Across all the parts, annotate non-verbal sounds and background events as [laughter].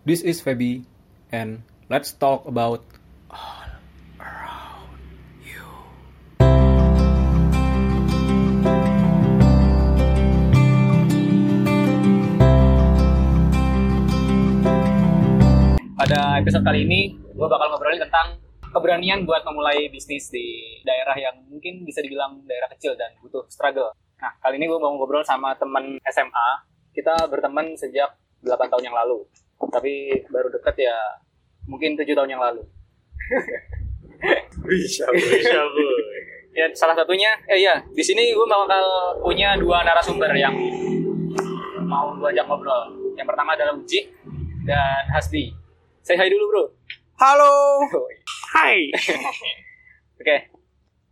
This is Feby, and let's talk about all around you. Pada episode kali ini, gue bakal ngobrolin tentang keberanian buat memulai bisnis di daerah yang mungkin bisa dibilang daerah kecil dan butuh struggle. Nah, kali ini gue mau ngobrol sama temen SMA. Kita berteman sejak 8 tahun yang lalu. Tapi baru deket ya mungkin 7 tahun yang lalu. Bisa, bisa, Bu. Ya, salah satunya, eh iya, di sini gue bakal punya dua narasumber yang mau gue ajak ngobrol. Yang pertama adalah Uji dan Hasdi. Say hi dulu, bro. Halo. Hai. [laughs] Oke,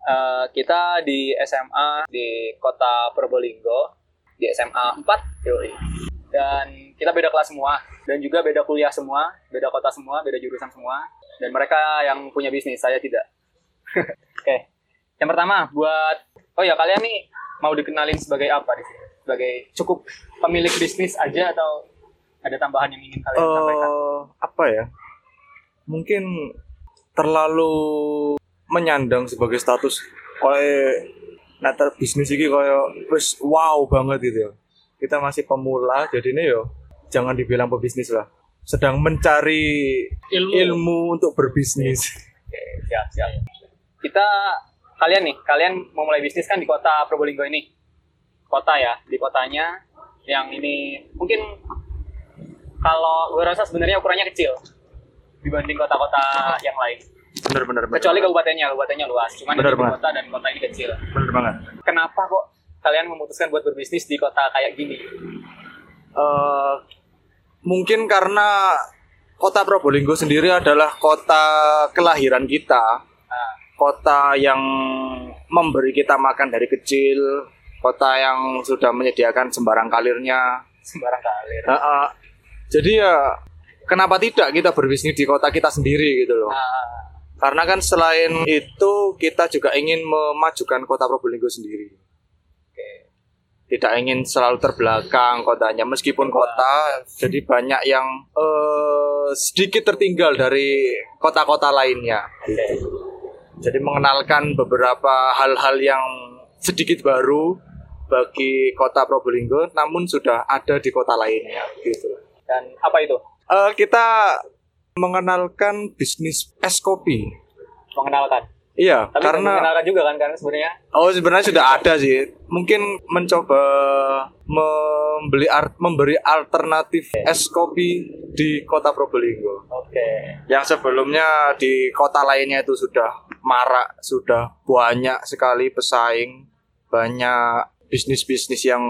Eh, kita di SMA di kota Probolinggo, di SMA 4, yoi. Dan kita beda kelas semua, dan juga beda kuliah semua, beda kota semua, beda jurusan semua. Dan mereka yang punya bisnis, saya tidak. [laughs] Oke, yang pertama buat, oh ya kalian nih mau dikenalin sebagai apa di sini? Sebagai cukup pemilik bisnis aja atau ada tambahan yang ingin kalian sampaikan? Eh, apa ya? Mungkin terlalu menyandang sebagai status kayak netter bisnis ini kayak wis wow banget gitu ya. Kita masih pemula jadi ini yo jangan dibilang pebisnis lah. Sedang mencari Ilmu. ilmu untuk berbisnis. Oke, siap, siap. Kita kalian nih, kalian mau mulai bisnis kan di kota Probolinggo ini. Kota ya, di kotanya yang ini mungkin kalau gue rasa sebenarnya ukurannya kecil dibanding kota-kota yang lain. Bener bener bener. Kecuali kabupatennya, kabupatennya luas. Cuman Bener banget. kota dan kota ini kecil. bener banget. Kenapa kok kalian memutuskan buat berbisnis di kota kayak gini? Eh, mungkin karena kota Probolinggo sendiri adalah kota kelahiran kita, Nah, kota yang memberi kita makan dari kecil, kota yang sudah menyediakan sembarang kalirnya. sembarang kalir. Eh, eh, jadi ya kenapa tidak kita berbisnis di kota kita sendiri gitu loh? Nah, Karena kan selain itu kita juga ingin memajukan kota Probolinggo sendiri. Tidak ingin selalu terbelakang kotanya meskipun kota jadi banyak yang eh, sedikit tertinggal dari kota-kota lainnya gitu. jadi mengenalkan beberapa hal-hal yang sedikit baru bagi kota Probolinggo namun sudah ada di kota lainnya gitu Dan apa itu? Eh, kita mengenalkan bisnis es kopi Mengenalkan. Iya Tapi karena mengenalkan juga kan karena sebenarnya Oh sebenarnya sudah ada sih. Mungkin mencoba membeli ar- memberi alternatif es kopi di kota Probolinggo. oke. Yang sebelumnya di kota lainnya itu sudah marak, sudah banyak sekali pesaing, banyak bisnis-bisnis yang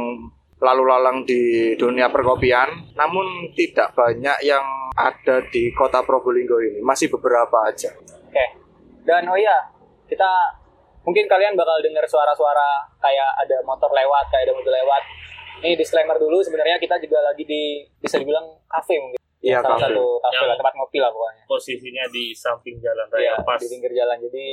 lalu lalang di dunia perkopian. Namun tidak banyak yang ada di kota Probolinggo ini. Masih beberapa aja. Oke. Dan oh iya, kita mungkin kalian bakal dengar suara-suara kayak ada motor lewat, kayak ada mobil lewat. Ini disclaimer dulu sebenarnya kita juga lagi di bisa dibilang kafe mungkin. Iya, Salah kafe. satu kafe lah, tempat ngopi lah pokoknya. posisinya di samping jalan raya pas di pinggir jalan. Jadi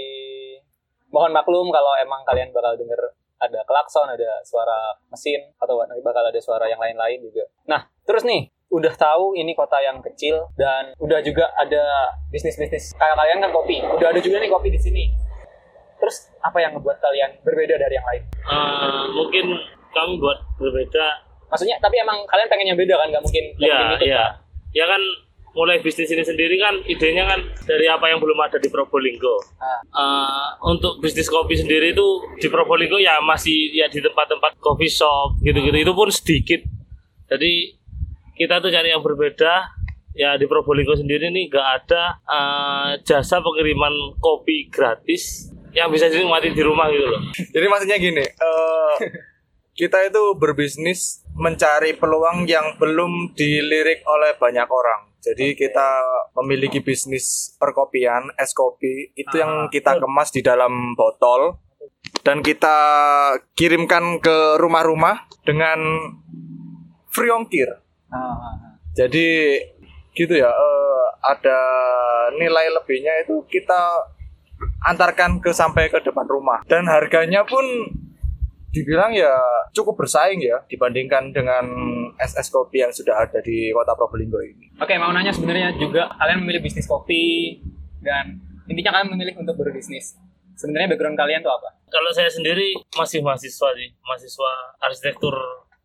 mohon maklum kalau emang kalian bakal denger ada klakson, ada suara mesin atau nanti bakal ada suara yang lain-lain juga. Nah, terus nih udah tahu ini kota yang kecil dan udah juga ada bisnis-bisnis kayak kalian kan kopi. Udah ada juga nih kopi di sini. Terus apa yang ngebuat kalian berbeda dari yang lain? Eh, mungkin kami buat berbeda Maksudnya tapi emang kalian pengen yang beda kan? Gak mungkin ya mungkin ikut, ya kan? mulai bisnis ini sendiri kan idenya kan dari apa yang belum ada di Probolinggo Ah. Eh, untuk bisnis kopi sendiri itu di Probolinggo ya masih ya di tempat-tempat coffee shop gitu-gitu itu pun sedikit jadi kita tuh cari yang berbeda ya di Probolinggo sendiri nih nggak ada eh, jasa pengiriman kopi gratis yang bisa dinikmati di rumah gitu loh Jadi maksudnya gini, eh, [laughs] kita itu berbisnis mencari peluang yang belum dilirik oleh banyak orang. Jadi kita memiliki bisnis perkopian, es kopi, itu yang kita kemas di dalam botol dan kita kirimkan ke rumah-rumah dengan free ongkir. Ah, ah, ah. Jadi gitu ya, eh, ada nilai lebihnya itu kita antarkan ke sampai ke depan rumah dan harganya pun dibilang ya cukup bersaing ya dibandingkan dengan SS kopi yang sudah ada di kota Probolinggo ini. Oke, mau nanya sebenarnya juga kalian memilih bisnis kopi dan intinya kalian memilih untuk berbisnis. Sebenarnya background kalian tuh apa? Kalau saya sendiri masih mahasiswa sih, mahasiswa arsitektur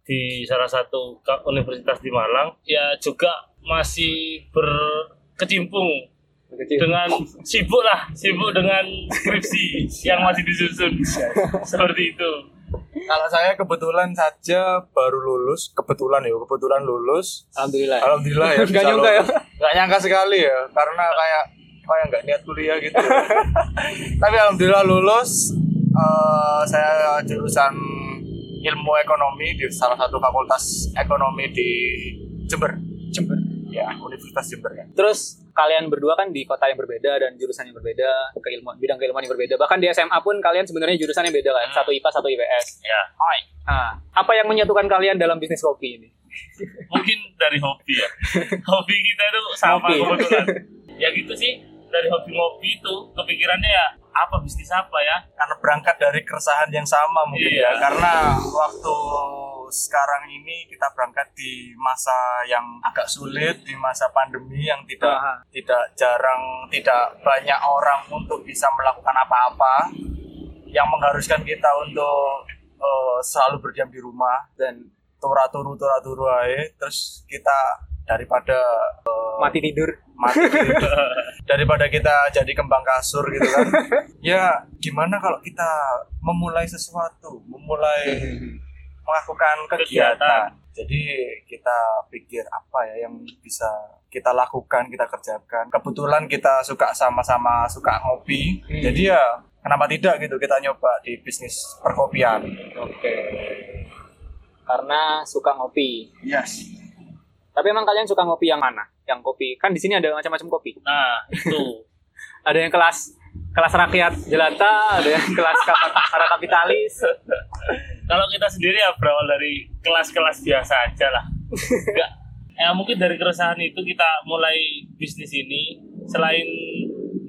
di salah satu universitas di Malang. Ya juga masih berkecimpung dengan sibuk lah, sibuk dengan skripsi yang masih disusun. Seperti itu. Kalau saya kebetulan saja baru lulus, kebetulan ya, kebetulan lulus. Alhamdulillah. Alhamdulillah ya. [laughs] Nggak nyangka ya. Nggak nyangka sekali ya, karena kayak kayak nggak niat kuliah gitu. [laughs] Tapi alhamdulillah lulus. Eh, saya jurusan ilmu ekonomi di salah satu fakultas ekonomi di Jember. Jember. Ya, Universitas Jember ya. Terus kalian berdua kan di kota yang berbeda dan jurusan yang berbeda, keilmuan bidang keilmuan yang berbeda. Bahkan di SMA pun kalian sebenarnya jurusan yang beda kan, satu IPA, satu IPS. Ya, Nah, apa yang menyatukan kalian dalam bisnis kopi ini? mungkin dari hobi ya. hobi kita itu sama kebetulan. Ya gitu sih, dari hobi ngopi itu kepikirannya ya apa bisnis apa ya? Karena berangkat dari keresahan yang sama mungkin Iya. ya. Karena waktu sekarang ini kita berangkat di masa yang agak sulit, di masa pandemi yang tidak Aha. tidak jarang, tidak banyak orang untuk bisa melakukan apa-apa, yang mengharuskan kita untuk eh, selalu berdiam di rumah dan turu turu turu aja. Terus kita daripada eh, Mati tidur. mati [laughs] gitu. daripada kita jadi kembang kasur gitu kan [laughs] ya gimana kalau kita memulai sesuatu memulai melakukan kegiatan jadi kita pikir apa ya yang bisa kita lakukan kita kerjakan kebetulan kita suka sama-sama suka ngopi Hmm. jadi ya kenapa tidak gitu kita nyoba di bisnis perkopian Oke. Karena suka ngopi. yes Tapi emang kalian suka ngopi yang mana? Yang kopi. Kan di sini ada macam-macam kopi. Nah, itu. [laughs] Ada yang kelas kelas rakyat jelata, ada yang kelas para kapitalis. Kalau kita sendiri ya berawal dari kelas-kelas biasa aja lah. Enggak. Ya mungkin dari keresahan itu kita mulai bisnis ini. Selain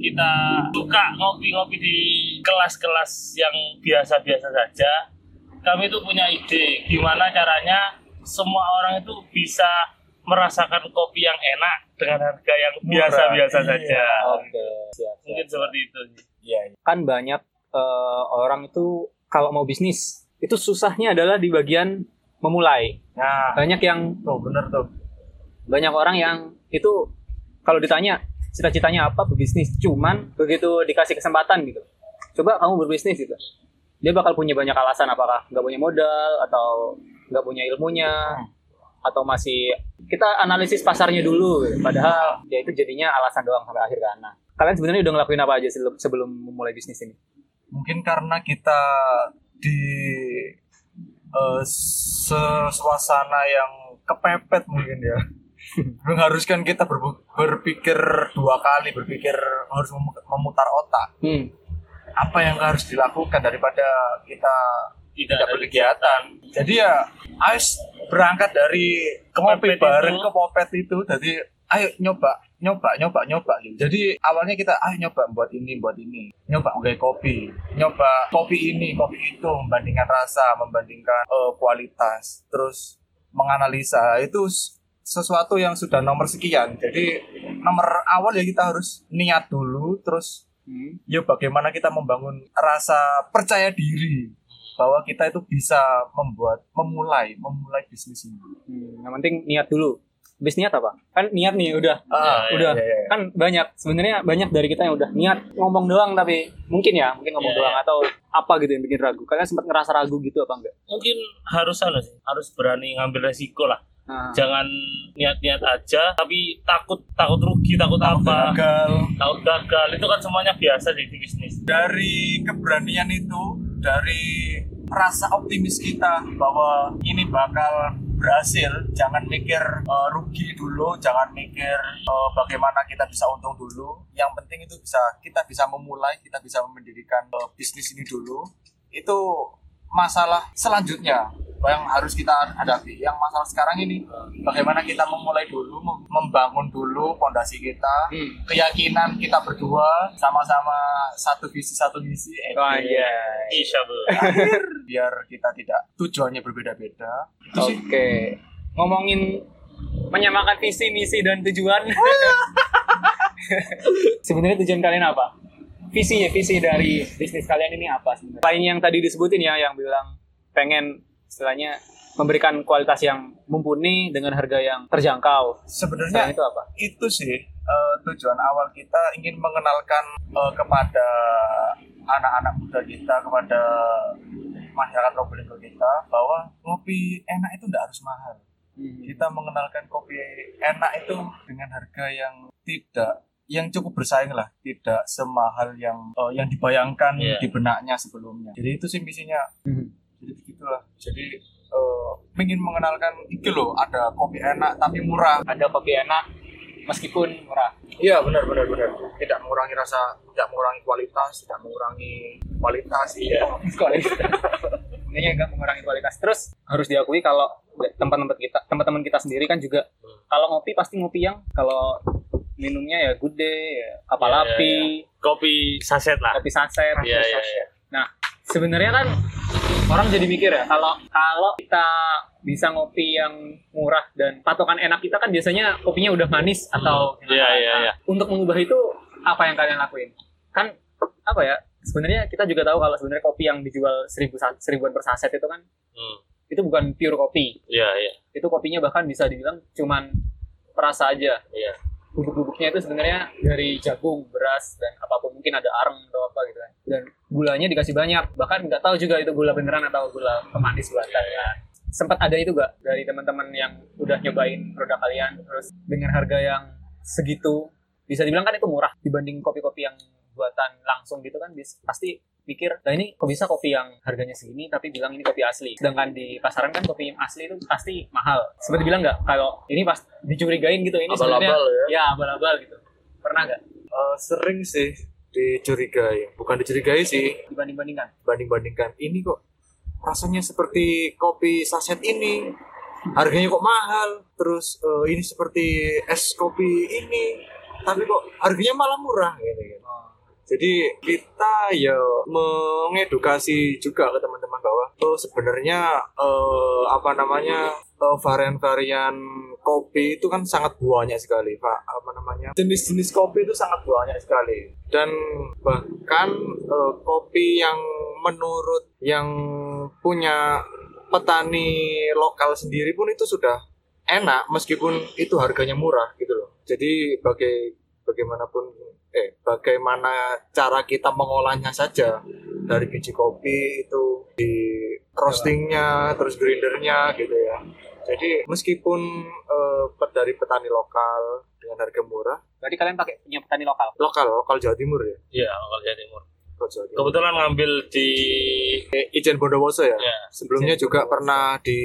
kita suka ngopi-ngopi di kelas-kelas yang biasa-biasa saja, kami itu punya ide gimana caranya semua orang itu bisa merasakan kopi yang enak dengan harga yang biasa-biasa iya. saja. Oke, siap. Mungkin seperti itu. sih. iya Kan banyak eh, orang itu kalau mau bisnis itu susahnya adalah di bagian memulai. nah Banyak yang tuh bener tuh banyak orang yang itu kalau ditanya cita-citanya apa berbisnis cuman begitu dikasih kesempatan gitu coba kamu berbisnis gitu dia bakal punya banyak alasan apakah nggak punya modal atau nggak punya ilmunya atau masih kita analisis pasarnya dulu. Gitu. padahal ya itu jadinya alasan doang sampai akhir kan nah kalian sebenarnya udah ngelakuin apa aja sebelum sebelum memulai bisnis ini? Mungkin karena kita di eh, se- suasana yang kepepet mungkin ya. [laughs] Mengharuskan kita berbu- berpikir dua kali berpikir harus mem- memutar otak. Hmm. apa yang harus dilakukan daripada kita Tidak tidak ada berkegiatan? jadi ya ayo s- berangkat dari ngopi bareng itu. ke popet itu jadi ayo nyoba nyoba nyoba nyoba gitu. jadi awalnya kita ayo nyoba buat ini buat ini nyoba kayak kopi nyoba kopi ini kopi itu membandingkan rasa membandingkan eh, kualitas terus menganalisa itu sesuatu yang sudah nomor sekian jadi nomor awal ya kita harus niat dulu terus Hmm. ya bagaimana kita membangun rasa percaya diri bahwa kita itu bisa membuat memulai memulai bisnis ini. Hmm. yang penting niat dulu Habis niat apa? Kan niat nih udah Ah, Ya, udah ya, ya, ya. kan banyak sebenarnya banyak dari kita yang udah niat ngomong doang tapi mungkin ya mungkin ngomong Iya, doang atau apa gitu yang bikin ragu kalian sempat ngerasa ragu gitu apa enggak Mungkin harus anu sih, harus berani ngambil resiko lah. nah, jangan niat-niat aja tapi takut takut rugi takut apa Gagal. takut gagal itu kan semuanya biasa di bisnis Dari keberanian itu, dari rasa optimis kita bahwa ini bakal berhasil, jangan mikir eh, rugi dulu, jangan mikir eh, bagaimana kita bisa untung dulu. Yang penting itu bisa kita bisa memulai, kita bisa mendirikan eh, bisnis ini dulu. Itu masalah selanjutnya yang harus kita hadapi. Yang masalah sekarang ini bagaimana kita memulai dulu, mem- membangun dulu fondasi kita, hmm. keyakinan kita berdua sama-sama satu visi satu misi eh, oh, iya Insya Allah biar kita tidak tujuannya berbeda-beda oke ngomongin menyamakan visi, misi dan tujuan. [laughs] sebenarnya tujuan kalian apa? Visi ya, visi dari bisnis kalian ini apa sebenarnya? Selain yang tadi disebutin ya, yang bilang pengen istilahnya memberikan kualitas yang mumpuni dengan harga yang terjangkau. Sebenarnya Selain itu apa? itu sih eh, tujuan awal kita ingin mengenalkan eh, kepada anak-anak muda kita kepada masyarakat Probolinggo kita bahwa kopi enak itu tidak harus mahal Hmm. kita mengenalkan kopi enak itu dengan harga yang tidak yang cukup bersaing lah tidak semahal yang eh, yang dibayangkan Iya. di benaknya sebelumnya jadi itu sih misinya Hmm. Jadi eh, ingin mengenalkan itu loh ada kopi enak tapi murah Ada kopi enak meskipun murah. Iya benar benar benar. Tidak mengurangi rasa, tidak mengurangi kualitas, tidak mengurangi kualitas. Iya. [laughs] kualitas. Ini enggak mengurangi kualitas. Terus harus diakui kalau tempat-tempat kita, teman-teman kita sendiri kan juga kalau ngopi pasti ngopi yang kalau minumnya ya good day, ya kapal Iya, iya, api, kopi saset lah kopi saset. Iya, iya, iya. Nah, sebenarnya kan orang jadi mikir ya kalau kalau kita bisa ngopi yang murah dan patokan enak kita kan biasanya kopinya udah manis atau Hmm. Iya, Nah, iya. Untuk mengubah itu apa yang kalian lakuin? Kan apa ya? Sebenarnya kita juga tahu kalau sebenarnya kopi yang dijual seribu seribuan per saset itu kan Hmm. itu bukan pure kopi. iya iya Itu kopinya bahkan bisa dibilang cuman perasa aja. iya Bubuk-bubuknya itu sebenarnya dari jagung, beras dan apa pun mungkin ada areng atau apa gitu kan. Dan gulanya dikasih banyak. Bahkan nggak tahu juga itu gula beneran atau gula pemanis buatan kan. Sempat ada itu gak dari teman-teman yang udah nyobain produk kalian terus dengan harga yang segitu bisa dibilang kan itu murah dibanding kopi-kopi yang buatan langsung gitu kan pasti pikir nah ini kok bisa kopi yang harganya segini tapi bilang ini kopi asli sedangkan di pasaran kan kopi asli itu pasti mahal seperti bilang nggak kalau ini pas dicurigain gitu ini sebenarnya Abal-abal ya. ya abal-abal gitu pernah nggak Eh, sering sih dicurigai, bukan dicurigai sih, dibanding-bandingkan banding-bandingkan. Ini kok rasanya seperti kopi saset ini, harganya kok mahal. Terus eh, ini seperti es kopi ini, tapi kok harganya malah murah gitu. kan. Jadi kita ya mengedukasi juga ke teman-teman bahwa oh sebenarnya eh, apa namanya eh, varian-varian kopi itu kan sangat banyak sekali pak. Apa namanya jenis-jenis kopi itu sangat banyak sekali. Dan bahkan eh, kopi yang menurut yang punya petani lokal sendiri pun itu sudah enak meskipun itu harganya murah gitu loh. Jadi bagai bagaimanapun eh bagaimana cara kita mengolahnya saja. Dari biji kopi itu di roastingnya terus grindernya gitu ya. Jadi meskipun eh, dari petani lokal dengan harga murah. Berarti kalian pakai punya petani lokal? Lokal lokal Jawa Timur ya? Iya lokal Jawa Timur. Lokal Jawa Timur. kebetulan ngambil di Eh, Ijen Bondowoso ya? Ya, sebelumnya juga pernah di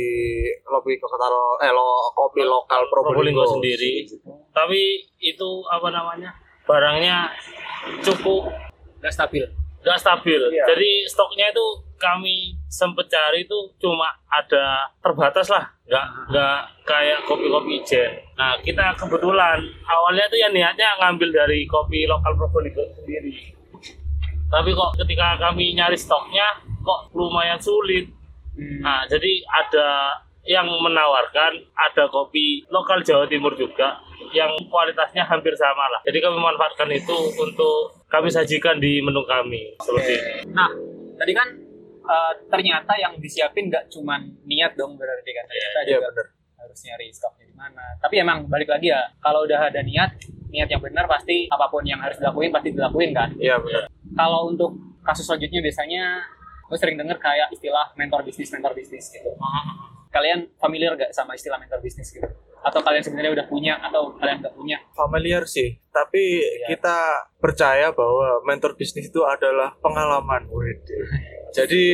lobi lokal eh lo, kopi lokal Probolinggo. Probolinggo sendiri. Tapi itu apa namanya barangnya cukup nggak stabil. nggak stabil. Iya. jadi stoknya itu kami sempet cari itu cuma ada terbatas lah. Nggak nggak kayak kopi-kopi ijen nah kita kebetulan awalnya tuh ya niatnya ngambil dari kopi lokal Probolinggo sendiri. Tapi kok ketika kami nyari stoknya kok lumayan sulit. Hmm. Nah, jadi ada yang menawarkan ada kopi lokal Jawa Timur juga yang kualitasnya hampir sama lah. Jadi kami memanfaatkan itu untuk kami sajikan di menu kami seperti itu. Nah, tadi kan eh, ternyata yang disiapin nggak cuman niat dong berarti kan. Ternyata iya juga benar harus nyari stoknya di mana. Tapi emang balik lagi ya, kalau udah ada niat, niat yang benar pasti apa pun yang harus dilakuin pasti dilakuin kan. iya benar Kalau untuk kasus selanjutnya biasanya gue sering denger kayak istilah mentor bisnis mentor bisnis gitu. Kalian familiar gak sama istilah mentor bisnis gitu? Atau kalian sebenarnya udah punya atau kalian nggak punya? familiar sih tapi Iya. kita percaya bahwa mentor bisnis itu adalah pengalaman jadi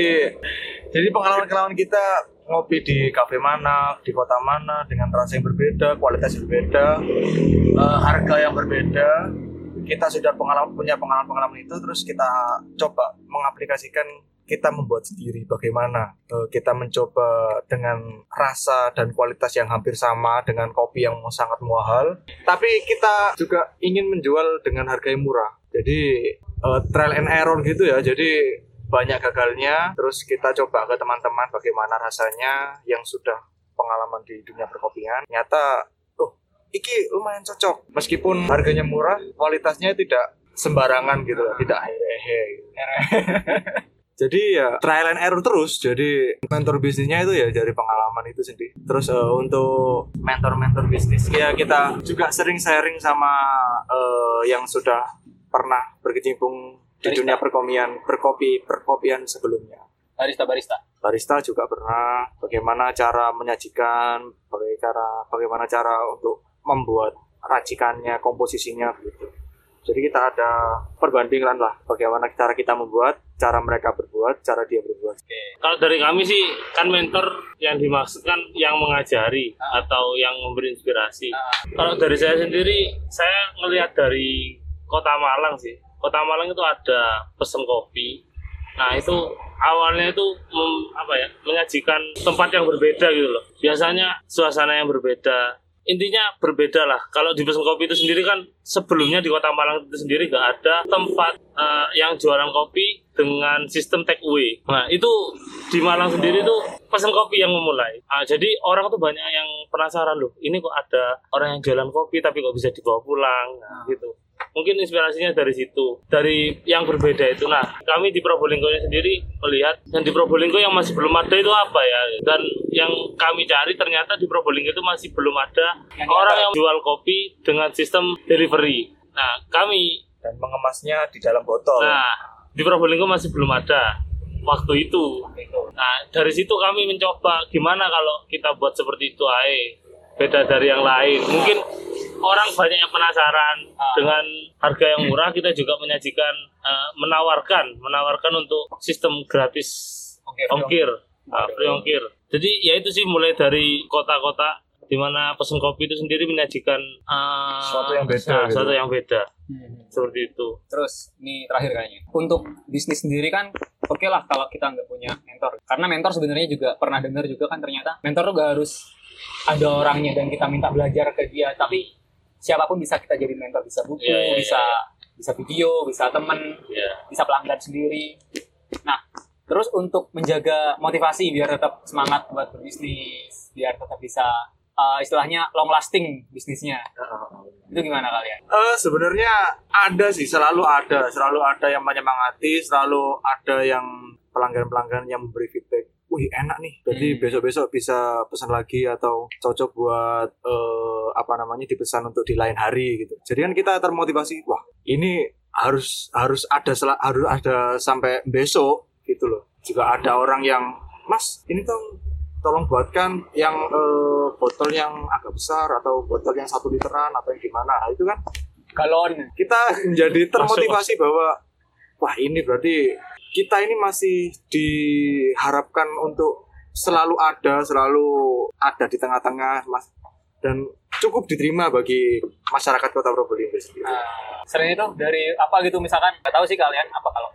jadi pengalaman-pengalaman kita ngopi di kafe mana di kota mana dengan rasa yang berbeda kualitas yang berbeda eh, harga yang berbeda kita sudah pengalaman punya pengalaman-pengalaman itu terus kita coba mengaplikasikan kita membuat sendiri. Bagaimana Eh, kita mencoba dengan rasa dan kualitas yang hampir sama dengan kopi yang sangat mahal. Tapi kita juga ingin menjual dengan harga yang murah. Jadi eh, trial and error gitu ya. Jadi banyak gagalnya. Terus kita coba ke teman-teman bagaimana rasanya yang sudah pengalaman di dunia perkopian. Ternyata oh iki lumayan cocok. Meskipun harganya murah kualitasnya tidak sembarangan gitu tidak hehe. gitu. Jadi ya trial and error terus. Jadi mentor bisnisnya itu ya dari pengalaman itu sendiri. Terus eh, untuk mentor-mentor bisnis ya kita juga sering sharing sama eh, yang sudah pernah berkecimpung di Barista. dunia perkopian perkopi perkopian sebelumnya. Barista barista. Barista juga pernah. Bagaimana cara menyajikan bagaimana cara bagaimana cara untuk membuat racikannya komposisinya gitu. Jadi kita ada perbandingan lah. Bagaimana cara kita membuat cara mereka berbuat cara dia berbuat Kalau dari kami sih kan mentor yang dimaksudkan yang mengajari atau yang memberi inspirasi. Kalau dari saya sendiri, saya ngelihat dari Kota Malang sih. Kota Malang itu ada pesen kopi. Nah itu awalnya itu mem- apa ya menyajikan tempat yang berbeda gitu loh. Biasanya suasana yang berbeda. Intinya berbeda lah. Kalau di pesen kopi itu sendiri kan sebelumnya di Kota Malang itu sendiri nggak ada tempat eh, yang jualan kopi dengan sistem take away. Nah itu di Malang sendiri tuh pesen kopi yang memulai. Ah, jadi orang tuh banyak yang penasaran loh. Ini kok ada orang yang jualan kopi tapi kok bisa dibawa pulang nah, gitu. Mungkin inspirasinya dari situ, dari yang berbeda itu. Nah, kami di Probolinggo sendiri melihat yang di Probolinggo yang masih belum ada itu apa ya? Dan yang kami cari ternyata di Probolinggo itu masih belum ada Yang orang yang jual kopi dengan sistem delivery. Nah, kami dan mengemasnya di dalam botol Nah, di Probolinggo masih belum ada waktu itu. Nah, dari situ kami mencoba gimana kalau kita buat seperti itu ae. Beda dari yang lain. Mungkin orang banyak yang penasaran dengan harga yang murah kita juga menyajikan eh, menawarkan menawarkan untuk sistem gratis Ongkir. ongkir, Nah, free ongkir. Jadi ya itu sih mulai dari kota-kota di mana pesen kopi itu sendiri menyajikan eh, Sesuatu yang beda nah, gitu. sesuatu yang beda Hmm. seperti itu. Terus ini terakhir kayaknya. Untuk bisnis sendiri kan oke lah kalau kita nggak punya mentor. Karena mentor sebenarnya juga pernah dengar juga kan ternyata mentor tuh gak harus ada orangnya dan kita minta belajar ke dia. Tapi siapa pun bisa kita jadi mentor. Bisa buku, Iya, iya, bisa bisa video, bisa temen, Ya. bisa pelanggan sendiri. Nah, terus untuk menjaga motivasi biar tetap semangat buat berbisnis, biar tetap bisa uh, istilahnya long lasting bisnisnya. Itu gimana kalian? Eh sebenarnya ada sih, selalu ada, selalu ada yang menyemangati, selalu ada yang pelanggan-pelanggan yang memberi feedback. Wih enak nih, jadi Hmm. besok-besok bisa pesan lagi atau cocok buat eh, apa namanya dipesan untuk di lain hari gitu. Jadi kan kita termotivasi, wah ini harus harus ada sel- harus ada sampai besok gitu loh. Juga ada orang yang, Mas ini tuh tolong buatkan yang eh, botol yang agak besar atau botol yang satu literan atau yang gimana Nah, itu kan Galon. kita menjadi termotivasi bahwa wah ini berarti kita ini masih diharapkan untuk selalu ada selalu ada di tengah-tengah mas dan cukup diterima bagi masyarakat kota Probolinggo sendiri. Nah, selain itu dari apa gitu misalkan nggak tahu sih kalian apa kalau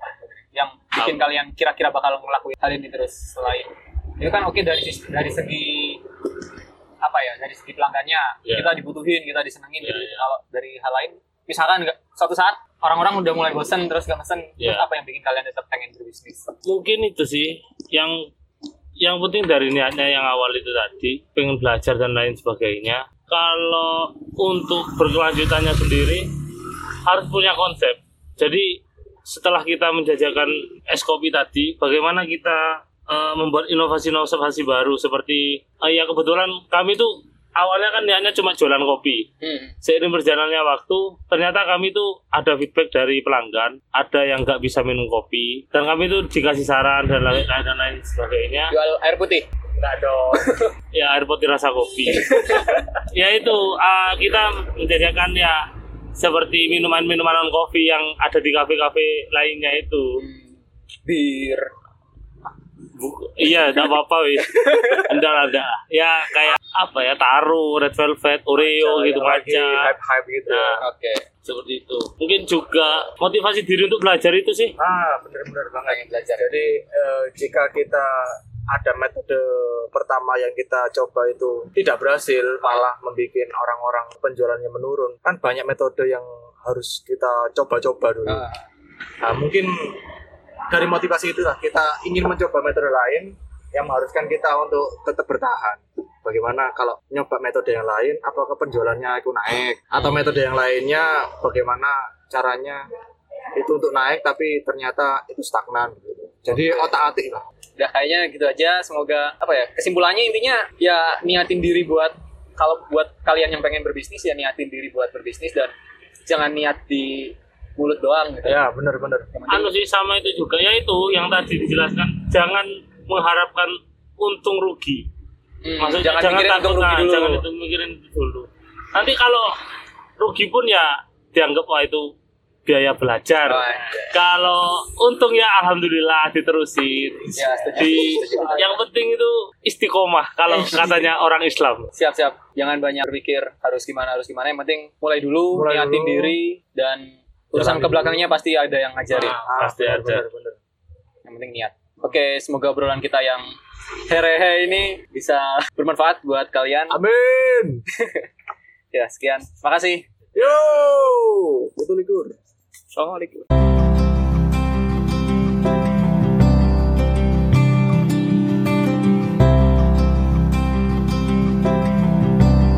yang bikin kalian kira-kira bakal ngelakuin hal ini terus selain itu kan oke dari sis- dari segi apa ya dari segi pelanggannya Iya. kita dibutuhin kita disenengin Iya, gitu. iya. kalau dari hal lain misalkan nggak suatu saat orang-orang udah mulai bosan terus nggak mesen terus Iya. apa yang bikin kalian tetap pengen berbisnis? Mungkin itu sih yang yang penting dari niatnya yang awal itu tadi pengen belajar dan lain sebagainya. Kalau untuk berkelanjutannya sendiri harus punya konsep. Jadi setelah kita menjajakan es kopi tadi bagaimana kita eh, membuat inovasi-inovasi baru seperti eh, ya kebetulan kami tuh awalnya kan niatnya cuma jualan kopi. Seiring berjalannya waktu ternyata kami tuh ada feedback dari pelanggan ada yang nggak bisa minum kopi dan kami tuh dikasih saran dan lain dan lain sebagainya. Jual air putih? Enggak dong. [laughs] ya air putih rasa kopi. [laughs] Ya itu ah, kita menjajakan ya seperti minuman-minuman non kopi yang ada di kafe-kafe lainnya itu. Bir Iya tidak apa-apa wis enggak enggak ya kayak apa ya taro red velvet oreo gitu macam hype-hype gitu. Nah, oke seperti itu mungkin juga motivasi diri untuk belajar itu sih Ah, benar-benar banget. pengen belajar Jadi eh, jika kita ada metode pertama yang kita coba itu tidak berhasil, malah membuat orang-orang penjualannya menurun. Kan banyak metode yang harus kita coba-coba dulu. Ah, Nah, mungkin dari motivasi itulah kita ingin mencoba metode lain yang mengharuskan kita untuk tetap bertahan. Bagaimana kalau nyoba metode yang lain, apakah penjualannya itu naik? Atau metode yang lainnya, bagaimana caranya itu untuk naik tapi ternyata itu stagnan. Jadi otak-atik lah. Udah kayaknya gitu aja. Semoga apa ya? Kesimpulannya intinya ya niatin diri buat kalau buat kalian yang pengen berbisnis ya niatin diri buat berbisnis dan jangan niat di mulut doang gitu. Ya, benar-benar. Yang penting- anu sih sama itu juga ya itu yang tadi dijelaskan jangan mengharapkan untung rugi Hmm, maksudnya jangan, jangan, mikirin takut untung rugi nah, dulu. jangan itu mikirin itu dulu nanti kalau rugi pun ya dianggap wah itu biaya belajar Oh, iya. kalau untung ya alhamdulillah diterusin Ya, setuju, di setuju. yang penting itu istiqomah kalau katanya orang Islam Siap siap. Jangan banyak berpikir harus gimana harus gimana. Yang penting mulai dulu, Mulai niatin dulu. diri dan urusan ke belakangnya pasti ada yang ngajarin. Ah, pasti ada benar-benar. Yang penting niat. Oke, semoga obrolan kita yang herehe ini bisa [laughs] bermanfaat buat kalian. Amin. [laughs] Ya, sekian. Makasih. Yo, betul likur. Assalamualaikum.